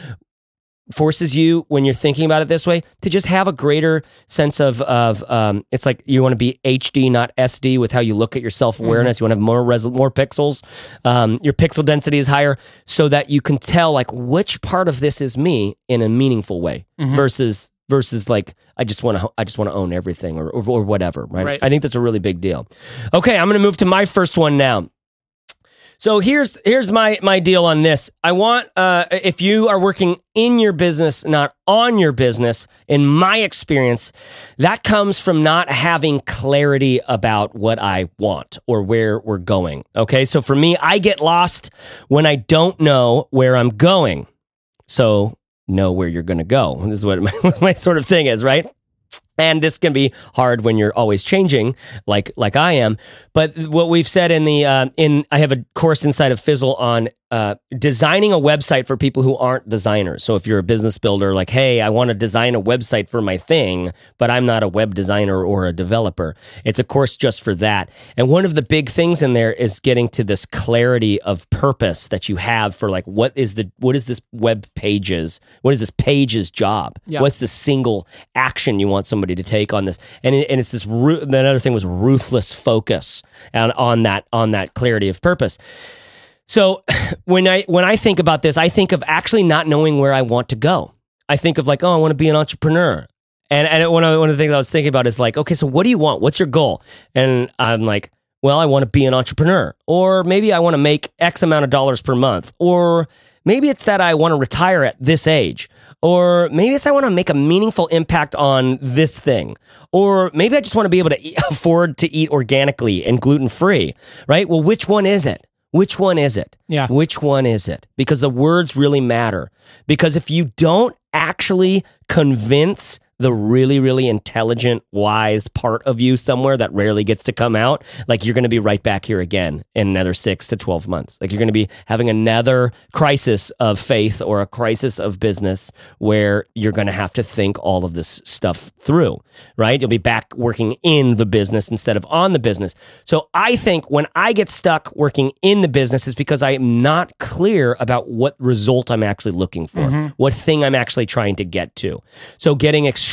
forces you when you're thinking about it this way to just have a greater sense of of um, it's like you want to be HD not SD with how you look at your self awareness. Mm-hmm. You want to have more res- more pixels. Um, your pixel density is higher so that you can tell like which part of this is me in a meaningful way Mhm. versus versus like I just want to I just want to own everything or, or or whatever. Right? Right. I think that's a really big deal. Okay, I'm going to move to my first one now. So here's here's my my deal on this. I want uh, if you are working in your business, not on your business. In my experience, that comes from not having clarity about what I want or where we're going. Okay, so for me, I get lost when I don't know where I'm going. So know where you're going to go. This is what my, what my sort of thing is, right? And this can be hard when you're always changing, like like I am. But what we've said in the uh, in I have a course inside of Fizzle on uh, designing a website for people who aren't designers. So if you're a business builder, like, hey, I want to design a website for my thing, but I'm not a web designer or a developer. It's a course just for that. And one of the big things in there is getting to this clarity of purpose that you have for like what is the what is this web pages? What is this page's job? Yeah. What's the single action you want somebody to take on this? And it, and it's this. The thing was ruthless focus on on that on that clarity of purpose. So when I when I think about this, I think of actually not knowing where I want to go. I think of like, oh, I want to be an entrepreneur. And and one of, one of the things I was thinking about is like, okay, so what do you want? What's your goal? And I'm like, well, I want to be an entrepreneur, or maybe I want to make X amount of dollars per month, or maybe it's that I want to retire at this age, or maybe it's I want to make a meaningful impact on this thing, or maybe I just want to be able to eat, afford to eat organically and gluten free, right? Well, which one is it? Which one is it? Yeah. Which one is it? Because the words really matter. Because if you don't actually convince the really, really intelligent, wise part of you somewhere that rarely gets to come out, like you're going to be right back here again in another six to 12 months. Like you're going to be having another crisis of faith or a crisis of business where you're going to have to think all of this stuff through, right? You'll be back working in the business instead of on the business. So I think when I get stuck working in the business is because I am not clear about what result I'm actually looking for, mm-hmm. what thing I'm actually trying to get to. So getting extremely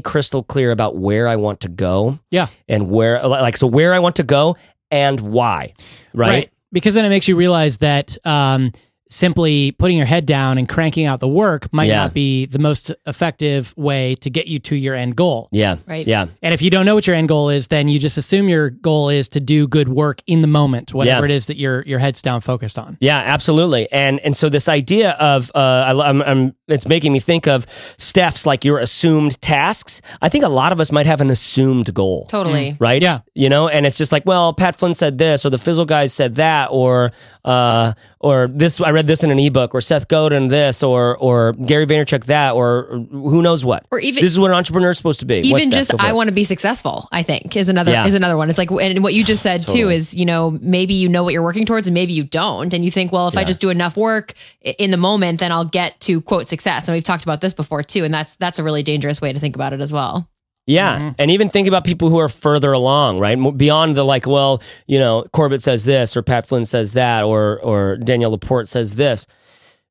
crystal clear about where I want to go Yeah. and where, like, so where I want to go and why, right? Because then it makes you realize that um, simply putting your head down and cranking out the work might Yeah. not be the most effective way to get you to your end goal. Yeah. Right. Yeah. And if you don't know what your end goal is, then you just assume your goal is to do good work in the moment, whatever Yeah. it is that your your head's down focused on. Yeah, absolutely. And and so this idea of uh, I, I'm, I'm it's making me think of Steph's like your assumed tasks. I think a lot of us might have an assumed goal. Totally. Right? Yeah. You know, and it's just like, well, Pat Flynn said this, or the Fizzle guys said that, or uh, or this I read this in an ebook or Seth Godin this or or Gary Vaynerchuk that or who knows what. Or even- this is what an entrepreneur is supposed to be. Even just I want to be successful. I think is another Yeah. is another one. It's like and what you just said too is you know maybe you know what you're working towards and maybe you don't, and you think well if I just do enough work in the moment then I'll get to quote success. And we've talked about this before too, and that's that's a really dangerous way to think about it as well. Yeah. Mm-hmm. And even think about people who are further along, right? Beyond the like, well, you know, Corbett says this or Pat Flynn says that or or Danielle LaPorte says this.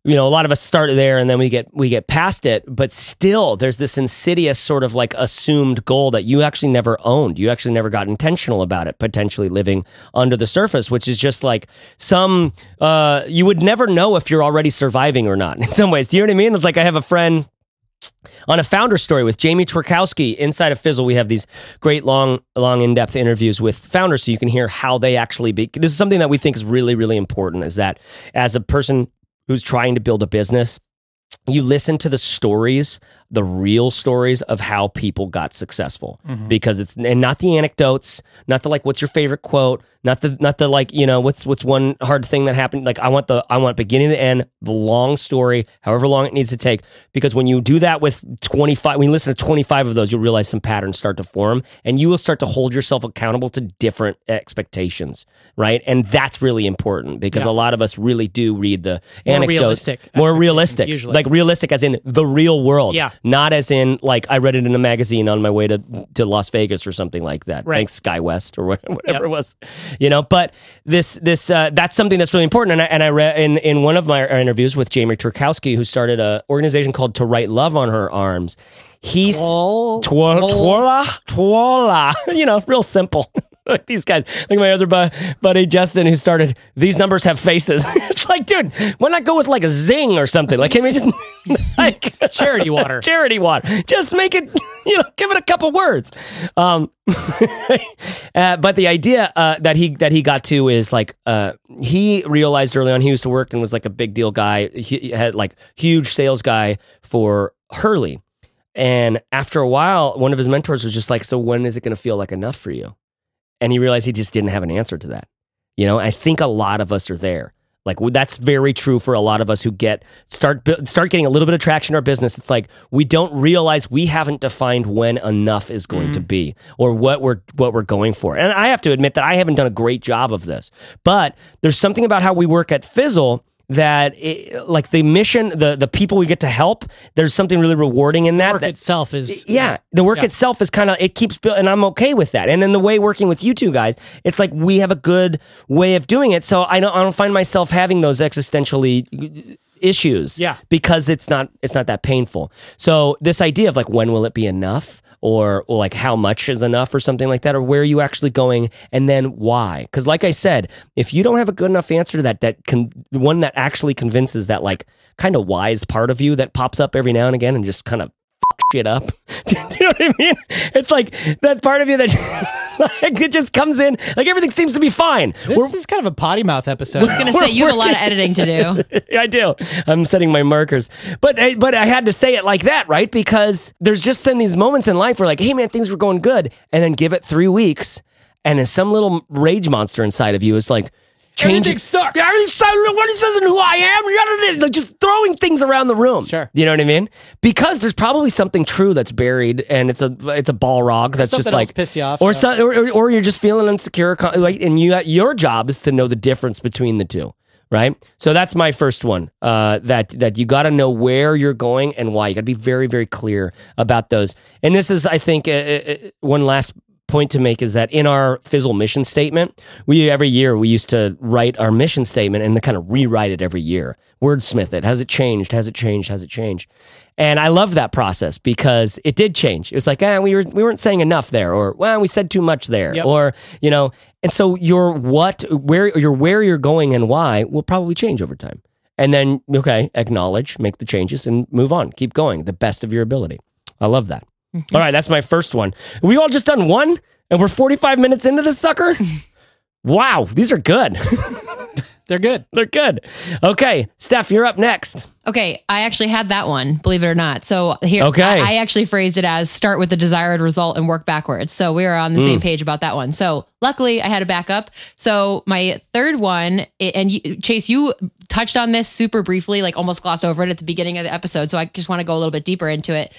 You know, a lot of us start there and then we get we get past it, but still there's this insidious sort of like assumed goal that you actually never owned. You actually never got intentional about it, potentially living under the surface, which is just like some uh you would never know if you're already surviving or not in some ways. Do you know what I mean? It's like I have a friend on a founder story with Jamie Tworkowski inside of Fizzle. We have these great long, long, in-depth interviews with founders, so you can hear how they actually be. This is something that we think is really, really important. Is that as a person who's trying to build a business, you listen to the stories, the real stories of how people got successful, mm-hmm. because it's and not the anecdotes, not the like, what's your favorite quote, not the not the like, you know, what's what's one hard thing that happened. Like, I want the I want beginning to end, the long story, however long it needs to take. Because when you do that with twenty five, when you listen to twenty five of those, you'll realize some patterns start to form, and you will start to hold yourself accountable to different expectations, right? And that's really important because Yeah. a lot of us really do read the More anecdotes, realistic more realistic, usually. like realistic as in the real world, Yeah. not as in like I read it in a magazine on my way to to Las Vegas or something like that. Right. Thanks SkyWest or wha- whatever it was, you know. But this this uh, that's something that's really important. And I, and I read in in one of my interviews with Jamie Tworkowski, who started a organization called To Write Love on Her Arms. He's Twa- Twola, Twola. You know, real simple. like these guys, like my other bu- buddy Justin, who started These Numbers Have Faces. it's like, dude, why not go with like a zing or something? Like, can we just like charity water. charity water? Just make it, you know, give it a couple words. Um, uh, but the idea uh, that he that he got to is like uh, he realized early on he used to work and was like a big deal guy. He had like huge sales guy for Hurley. And after a while, one of his mentors was just like, "So when is it going to feel like enough for you?" And he realized he just didn't have an answer to that. You know, I think a lot of us are there. Like that's very true for a lot of us who get start start getting a little bit of traction in our business. It's like we don't realize we haven't defined when enough is going to mm. be or what we're what we're going for. And I have to admit that I haven't done a great job of this. But there's something about how we work at Fizzle that it, like the mission, the the people we get to help, there's something really rewarding in that. The Work that- itself is yeah, the work Yeah. itself is kind of it keeps building, and I'm okay with that. And then the way working with you two guys, it's like we have a good way of doing it. So I don't I don't find myself having those existentially uh, issues. Yeah. because it's not it's not that painful. So this idea of like when will it be enough? Or, or like how much is enough or something like that or where are you actually going and then why because like i said if you don't have a good enough answer to that that can one that actually convinces that like kind of wise part of you that pops up every now and again and just kind of shit up. Do you know what I mean? It's like that part of you that like it just comes in, like everything seems to be fine. This is kind of a potty mouth episode. I was going to say you have a lot of editing to do. Yeah, I do. I'm setting my markers, but I, but I had to say it like that, right? Because there's just in these moments in life where like, hey man, things were going good, and then give it three weeks, and then some little rage monster inside of you is like. Changing, Everything sucks. Yeah, everything sucks. What this isn't who I am. Like just throwing things around the room. Sure. You know what I mean? Because there's probably something true that's buried, and it's a it's a ball rog that's just like pissed you off, or, so- so, or or you're just feeling insecure, like, and you your job is to know the difference between the two right? So that's my first one. Uh, that that you got to know where you're going and why. You got to be very very clear about those. And this is, I think, uh, uh, one last point to make is that in our Fizzle mission statement, we every year we used to write our mission statement and then kind of rewrite it every year, wordsmith it. Has it changed? Has it changed? Has it changed? And I love that process because it did change. It was like, ah, we were we weren't saying enough there, or well, we said too much there, Yep. or you know. And so your what, where, your where you're going and why will probably change over time. And then okay, acknowledge, make the changes, and move on. Keep going, the best of your ability. I love that. Mm-hmm. All right, that's my first one. We all just done one, and we're 45 minutes into this sucker. wow, these are good. They're They're good. They're good. Okay, Steph, you're up next. Okay, I actually had that one, believe it or not. So here, Okay. I, I actually phrased it as start with the desired result and work backwards. So we are on the same mm. page about that one. So luckily, I had a backup. So my third one, and you, Chase, you touched on this super briefly, like almost glossed over it at the beginning of the episode. So I just want to go a little bit deeper into it.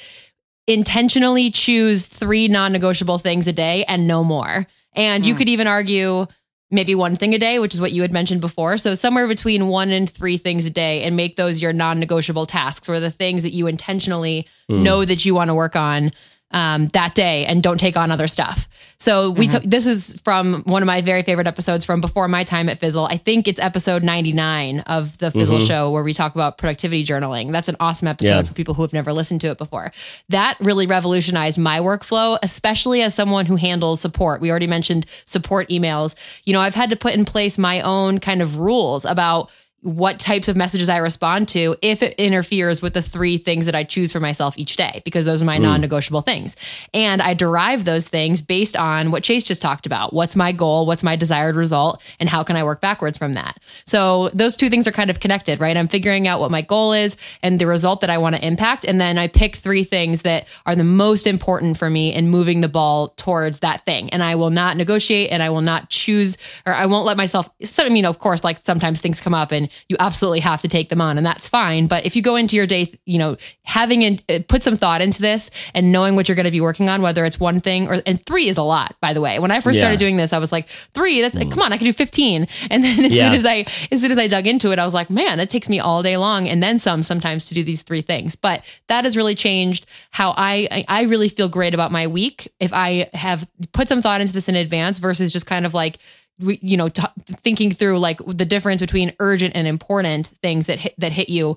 Intentionally choose three non-negotiable things a day and no more. And you hmm. could even argue maybe one thing a day, which is what you had mentioned before. So somewhere between one and three things a day and make those your non-negotiable tasks or the things that you intentionally hmm. know that you want to work on um, that day and don't take on other stuff. So we took this is from one of my very favorite episodes from before my time at Fizzle. I think it's episode 99 of the Fizzle show where we talk about productivity journaling. That's an awesome episode Yeah. for people who have never listened to it before. That really revolutionized my workflow, especially as someone who handles support. We already mentioned support emails. You know, I've had to put in place my own kind of rules about what types of messages I respond to if it interferes with the three things that I choose for myself each day, because those are my mm. non negotiable things. And I derive those things based on what Chase just talked about. What's my goal? What's my desired result? And how can I work backwards from that? So those two things are kind of connected, right? I'm figuring out what my goal is and the result that I want to impact. And then I pick three things that are the most important for me in moving the ball towards that thing. And I will not negotiate and I will not choose or I won't let myself. So, I mean, of course, like sometimes things come up and you absolutely have to take them on and that's fine. But if you go into your day, you know, having and uh, put some thought into this and knowing what you're going to be working on, whether it's one thing or, and three is a lot, by the way. When I first Yeah. started doing this, I was like, three, that's like, come on, I can do 15. And then as Yeah. soon as I, as soon as I dug into it, I was like, man, it takes me all day long and then some sometimes to do these three things. But that has really changed how I, I- really feel great about my week if I have put some thought into this in advance versus just kind of like, you know, t- thinking through like the difference between urgent and important things that hit, that hit you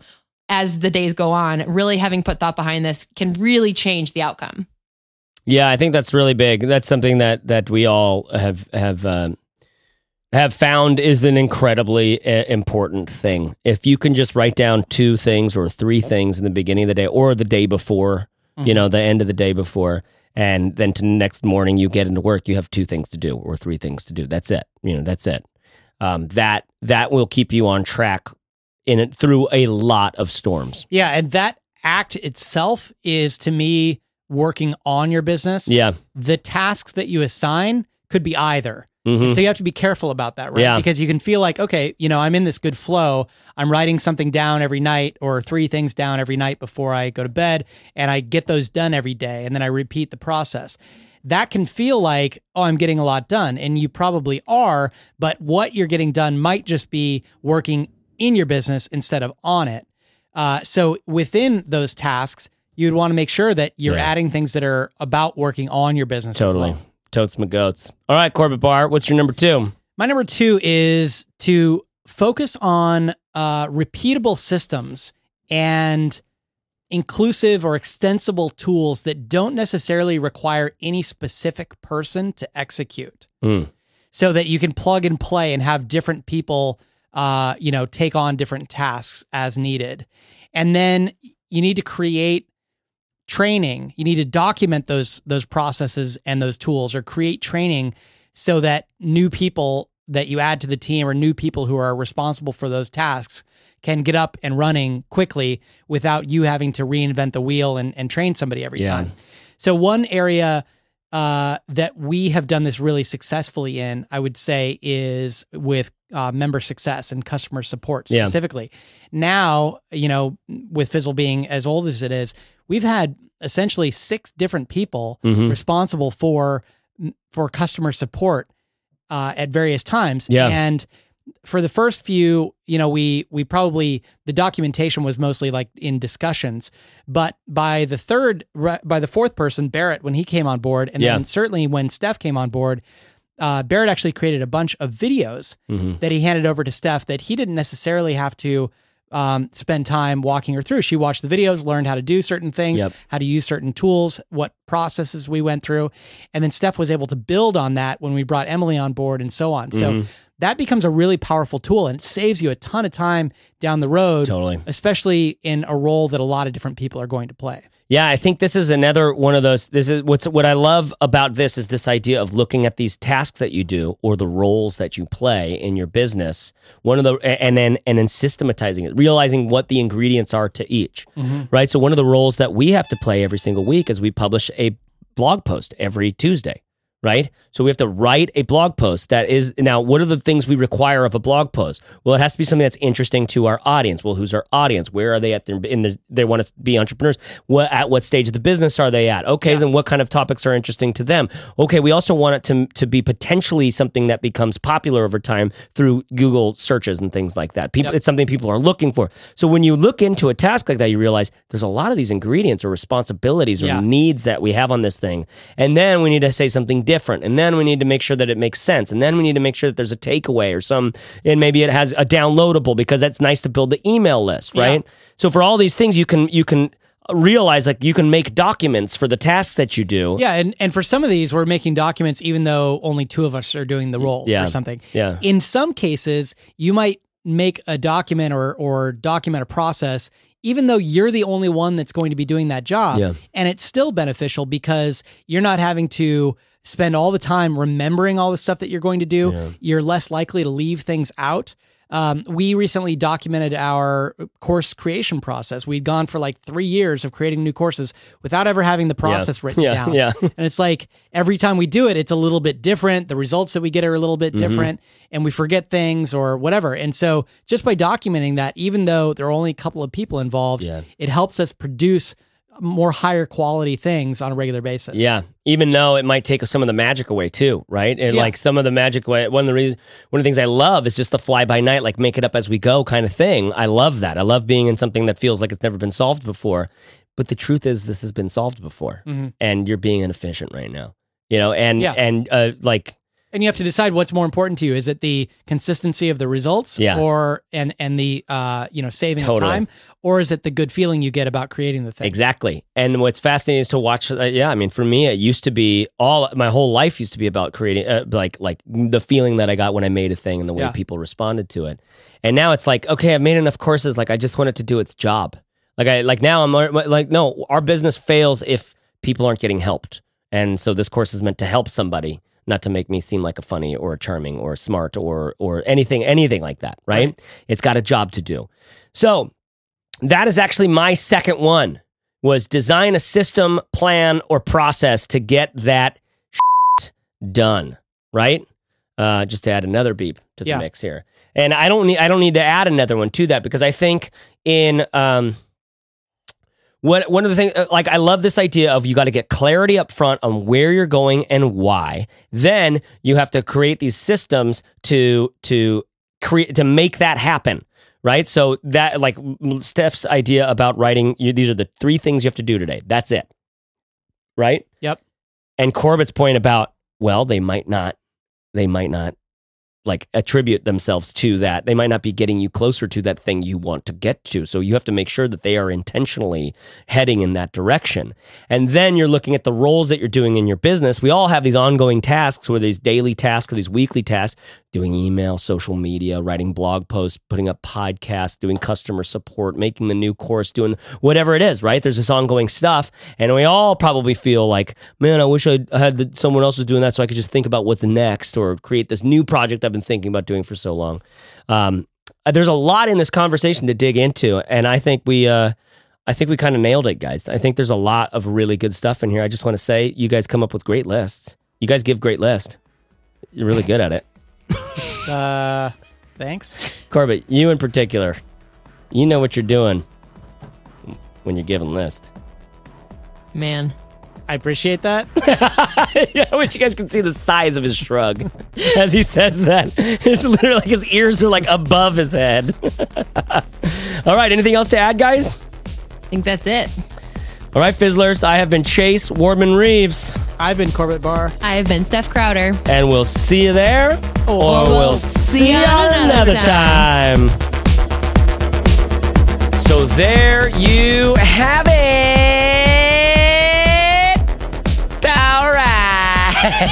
as the days go on. Really having put thought behind this can really change the outcome. Yeah, I think that's really big. That's something that that we all have have um, have found is an incredibly uh, important thing. If you can just write down two things or three things in the beginning of the day or the day before, you know, the end of the day before, and then to the next morning you get into work, you have two things to do or three things to do. That's it. You know, that's it. Um, that that will keep you on track in it through a lot of storms. Yeah, and that act itself is to me working on your business. Yeah. The tasks that you assign could be either. Mhm. So you have to be careful about that, right? Yeah. Because you can feel like, okay, you know, I'm in this good flow. I'm writing something down every night or three things down every night before I go to bed, and I get those done every day, and then I repeat the process. That can feel like, oh, I'm getting a lot done. And you probably are, but what you're getting done might just be working in your business instead of on it. Uh, so within those tasks, you'd want to make sure that you're Yeah. adding things that are about working on your business. Totally. well. Totes my goats. All right, Corbett Barr, what's your number two? My number two is to focus on uh, repeatable systems and inclusive or extensible tools that don't necessarily require any specific person to execute. Mm. So that you can plug and play and have different people, uh, you know, take on different tasks as needed. And then you need to create training. You need to document those those processes and those tools or create training so that new people that you add to the team or new people who are responsible for those tasks can get up and running quickly without you having to reinvent the wheel and, and train somebody every Yeah. time. So one area uh, that we have done this really successfully in, I would say, is with uh, member success and customer support Yeah. specifically. Now, you know, with Fizzle being as old as it is, we've had essentially six different people Mhm. responsible for for customer support uh, at various times. Yeah. and for the first few, you know, we we probably the documentation was mostly like in discussions, but by the third, by the fourth person, Barrett, when he came on board, and Yeah. then certainly when Steph came on board, uh, Barrett actually created a bunch of videos Mhm. that he handed over to Steph that he didn't necessarily have to um, spend time walking her through. She watched the videos, learned how to do certain things, Yep. how to use certain tools, what processes we went through. And then Steph was able to build on that when we brought Emily on board and so on. So that becomes a really powerful tool and it saves you a ton of time down the road. Totally. Especially in a role that a lot of different people are going to play. Yeah, I think this is another one of those. This is what's what I love about this is this idea of looking at these tasks that you do or the roles that you play in your business. One of the and then and then systematizing it, realizing what the ingredients are to each. Mm-hmm. Right. So one of the roles that we have to play every single week is we publish a blog post every Tuesday. Right. So we have to write a blog post that is now, what are the things we require of a blog post? Well, it has to be something that's interesting to our audience. Well, who's our audience? Where are they at their, in the, they want to be entrepreneurs. What, at what stage of the business are they at? Okay. Then what kind of topics are interesting to them? Okay. We also want it to, to be potentially something that becomes popular over time through Google searches and things like that. People, Yep. it's something people are looking for. So when you look into a task like that, you realize there's a lot of these ingredients or responsibilities or Yeah. needs that we have on this thing. And then we need to say something different. And then we need to make sure that it makes sense. And then we need to make sure that there's a takeaway or some, and maybe it has a downloadable because that's nice to build the email list, right? So for all these things, you can, you can realize like you can make documents for the tasks that you do. Yeah, and, and for some of these, we're making documents even though only two of us are doing the role Yeah. or something. Yeah. In some cases, you might make a document or or document a process even though you're the only one that's going to be doing that job. Yeah. And it's still beneficial because you're not having to spend all the time remembering all the stuff that you're going to do. You're less likely to leave things out. Um, we recently documented our course creation process. We'd gone for like three years of creating new courses without ever having the process written Yeah, down. yeah. and it's like every time we do it, it's a little bit different. The results that we get are a little bit Mm-hmm. different, and we forget things or whatever. And so, just by documenting that, even though there are only a couple of people involved, Yeah. it helps us produce more higher quality things on a regular basis. Yeah, even though it might take some of the magic away too, right? And Yeah. like some of the magic away. One of the reasons, one of the things I love is just the fly by night, like make it up as we go kind of thing. I love that. I love being in something that feels like it's never been solved before. But the truth is, this has been solved before, Mhm. and you're being inefficient right now. You know, and Yeah. and uh, like and you have to decide what's more important to you. Is it the consistency of the results, Yeah. or and and the uh you know saving of time, or is it the good feeling you get about creating the thing? Exactly. And what's fascinating is to watch. Uh, yeah, I mean, for me, it used to be all my whole life used to be about creating, uh, like, like the feeling that I got when I made a thing and the way Yeah. people responded to it. And now it's like, okay, I've made enough courses. Like, I just want it to do its job. Like, I like now I'm like, no, our business fails if people aren't getting helped. And so this course is meant to help somebody, not to make me seem like a funny or charming or smart or or anything, anything like that. Right? Right. It's got a job to do. So that is actually my second one was design a system plan or process to get that shit done right uh, just to add another beep to the Yeah. mix here and i don't need i don't need to add another one to that because i think in um what one of the things uh, like i love this idea of you got to get clarity up front on where you're going and why. Then you have to create these systems to to create to make that happen right? So that like steph's idea about writing you, these are the three things you have to do today. That's it. Right? Yep. and corbett's point about well they might not they might not like attribute themselves to that. They might not be getting you closer to that thing you want to get to. So you have to make sure that they are intentionally heading in that direction. And then you're looking at the roles that you're doing in your business. We all have these ongoing tasks where these daily tasks or these weekly tasks doing email social media writing blog posts putting up podcasts doing customer support making the new course doing whatever it is right? There's this ongoing stuff. And we all probably feel like man i wish i had the, someone else was doing that so i could just think about what's next or create this new project i've been thinking about doing for so long. Um, uh, there's a lot in this conversation to dig into and i think we uh, i think we kind of nailed it guys. I think there's a lot of really good stuff in here. I just want to say you guys come up with great lists. You guys give great lists. You're really good at it Uh, thanks. corbett you in particular you know what you're doing when you're giving lists Man. I appreciate that. yeah, I wish you guys could see the size of his shrug as he says that. It's literally like his ears are like above his head. All right, anything else to add, guys? I think that's it. All right, Fizzlers, I have been Chase Wardman Reeves, I've been Corbett Barr. I have been Steph Crowder. and we'll see you there, or we'll we'll see you another time. So there you have it.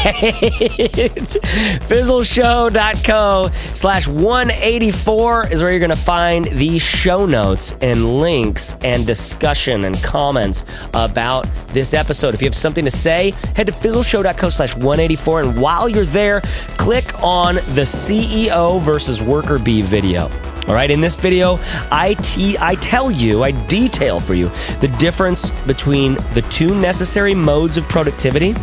Fizzleshow.co slash 184 is where you're going to find the show notes and links and discussion and comments about this episode. If you have something to say, head to fizzleshow.co slash 184. And while you're there, click on the CEO versus worker bee video. All right, in this video, I, te- I tell you, I detail for you the difference between the two necessary modes of productivity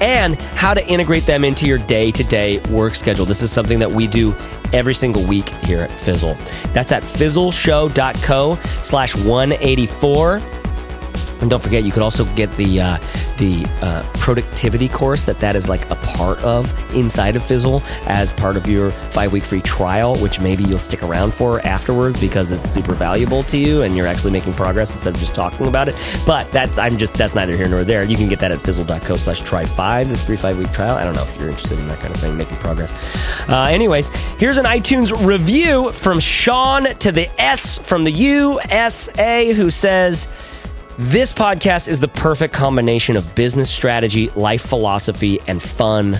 and how to integrate them into your day to day work schedule. This is something that we do every single week here at Fizzle. That's at fizzleshow.co slash 184. And don't forget, you could also get the uh, the uh, productivity course that that is like a part of inside of Fizzle as part of your five week free trial, which maybe you'll stick around for afterwards because it's super valuable to you and you're actually making progress instead of just talking about it. But that's I'm just that's neither here nor there. You can get that at fizzle.co slash try five, the free five week trial. I don't know if you're interested in that kind of thing, making progress. Uh, anyways, here's an iTunes review from Sean to the S from the USA who says. This podcast is the perfect combination of business strategy, life philosophy, and fun.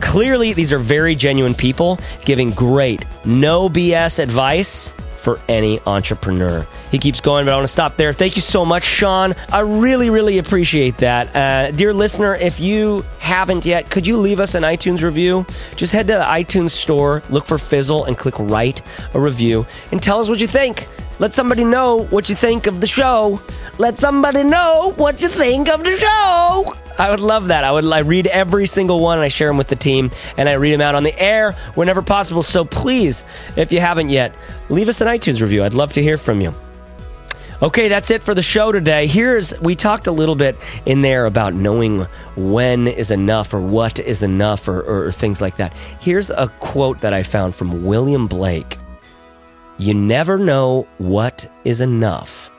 Clearly, these are very genuine people giving great, no BS advice for any entrepreneur. He keeps going, but I want to stop there. Thank you so much, Sean. I really, really appreciate that. Uh, dear listener, if you haven't yet, could you leave us an iTunes review? Just head to the iTunes store, look for Fizzle, and click write a review and tell us what you think. Let somebody know what you think of the show. Let somebody know what you think of the show. I would love that. I would I read every single one and I share them with the team and I read them out on the air whenever possible. So please, if you haven't yet, leave us an iTunes review. I'd love to hear from you. Okay, that's it for the show today. Here's we talked a little bit in there about knowing when is enough or what is enough or, or, or things like that. Here's a quote that I found from William Blake. You never know what is enough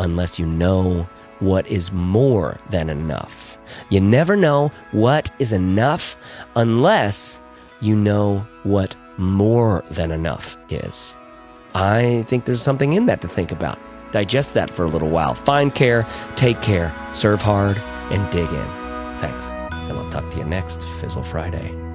unless you know what is more than enough. You never know what is enough unless you know what more than enough is. I think there's something in that to think about. Digest that for a little while. Find care, take care, serve hard, and dig in. Thanks. And I'll talk to you next Fizzle Friday.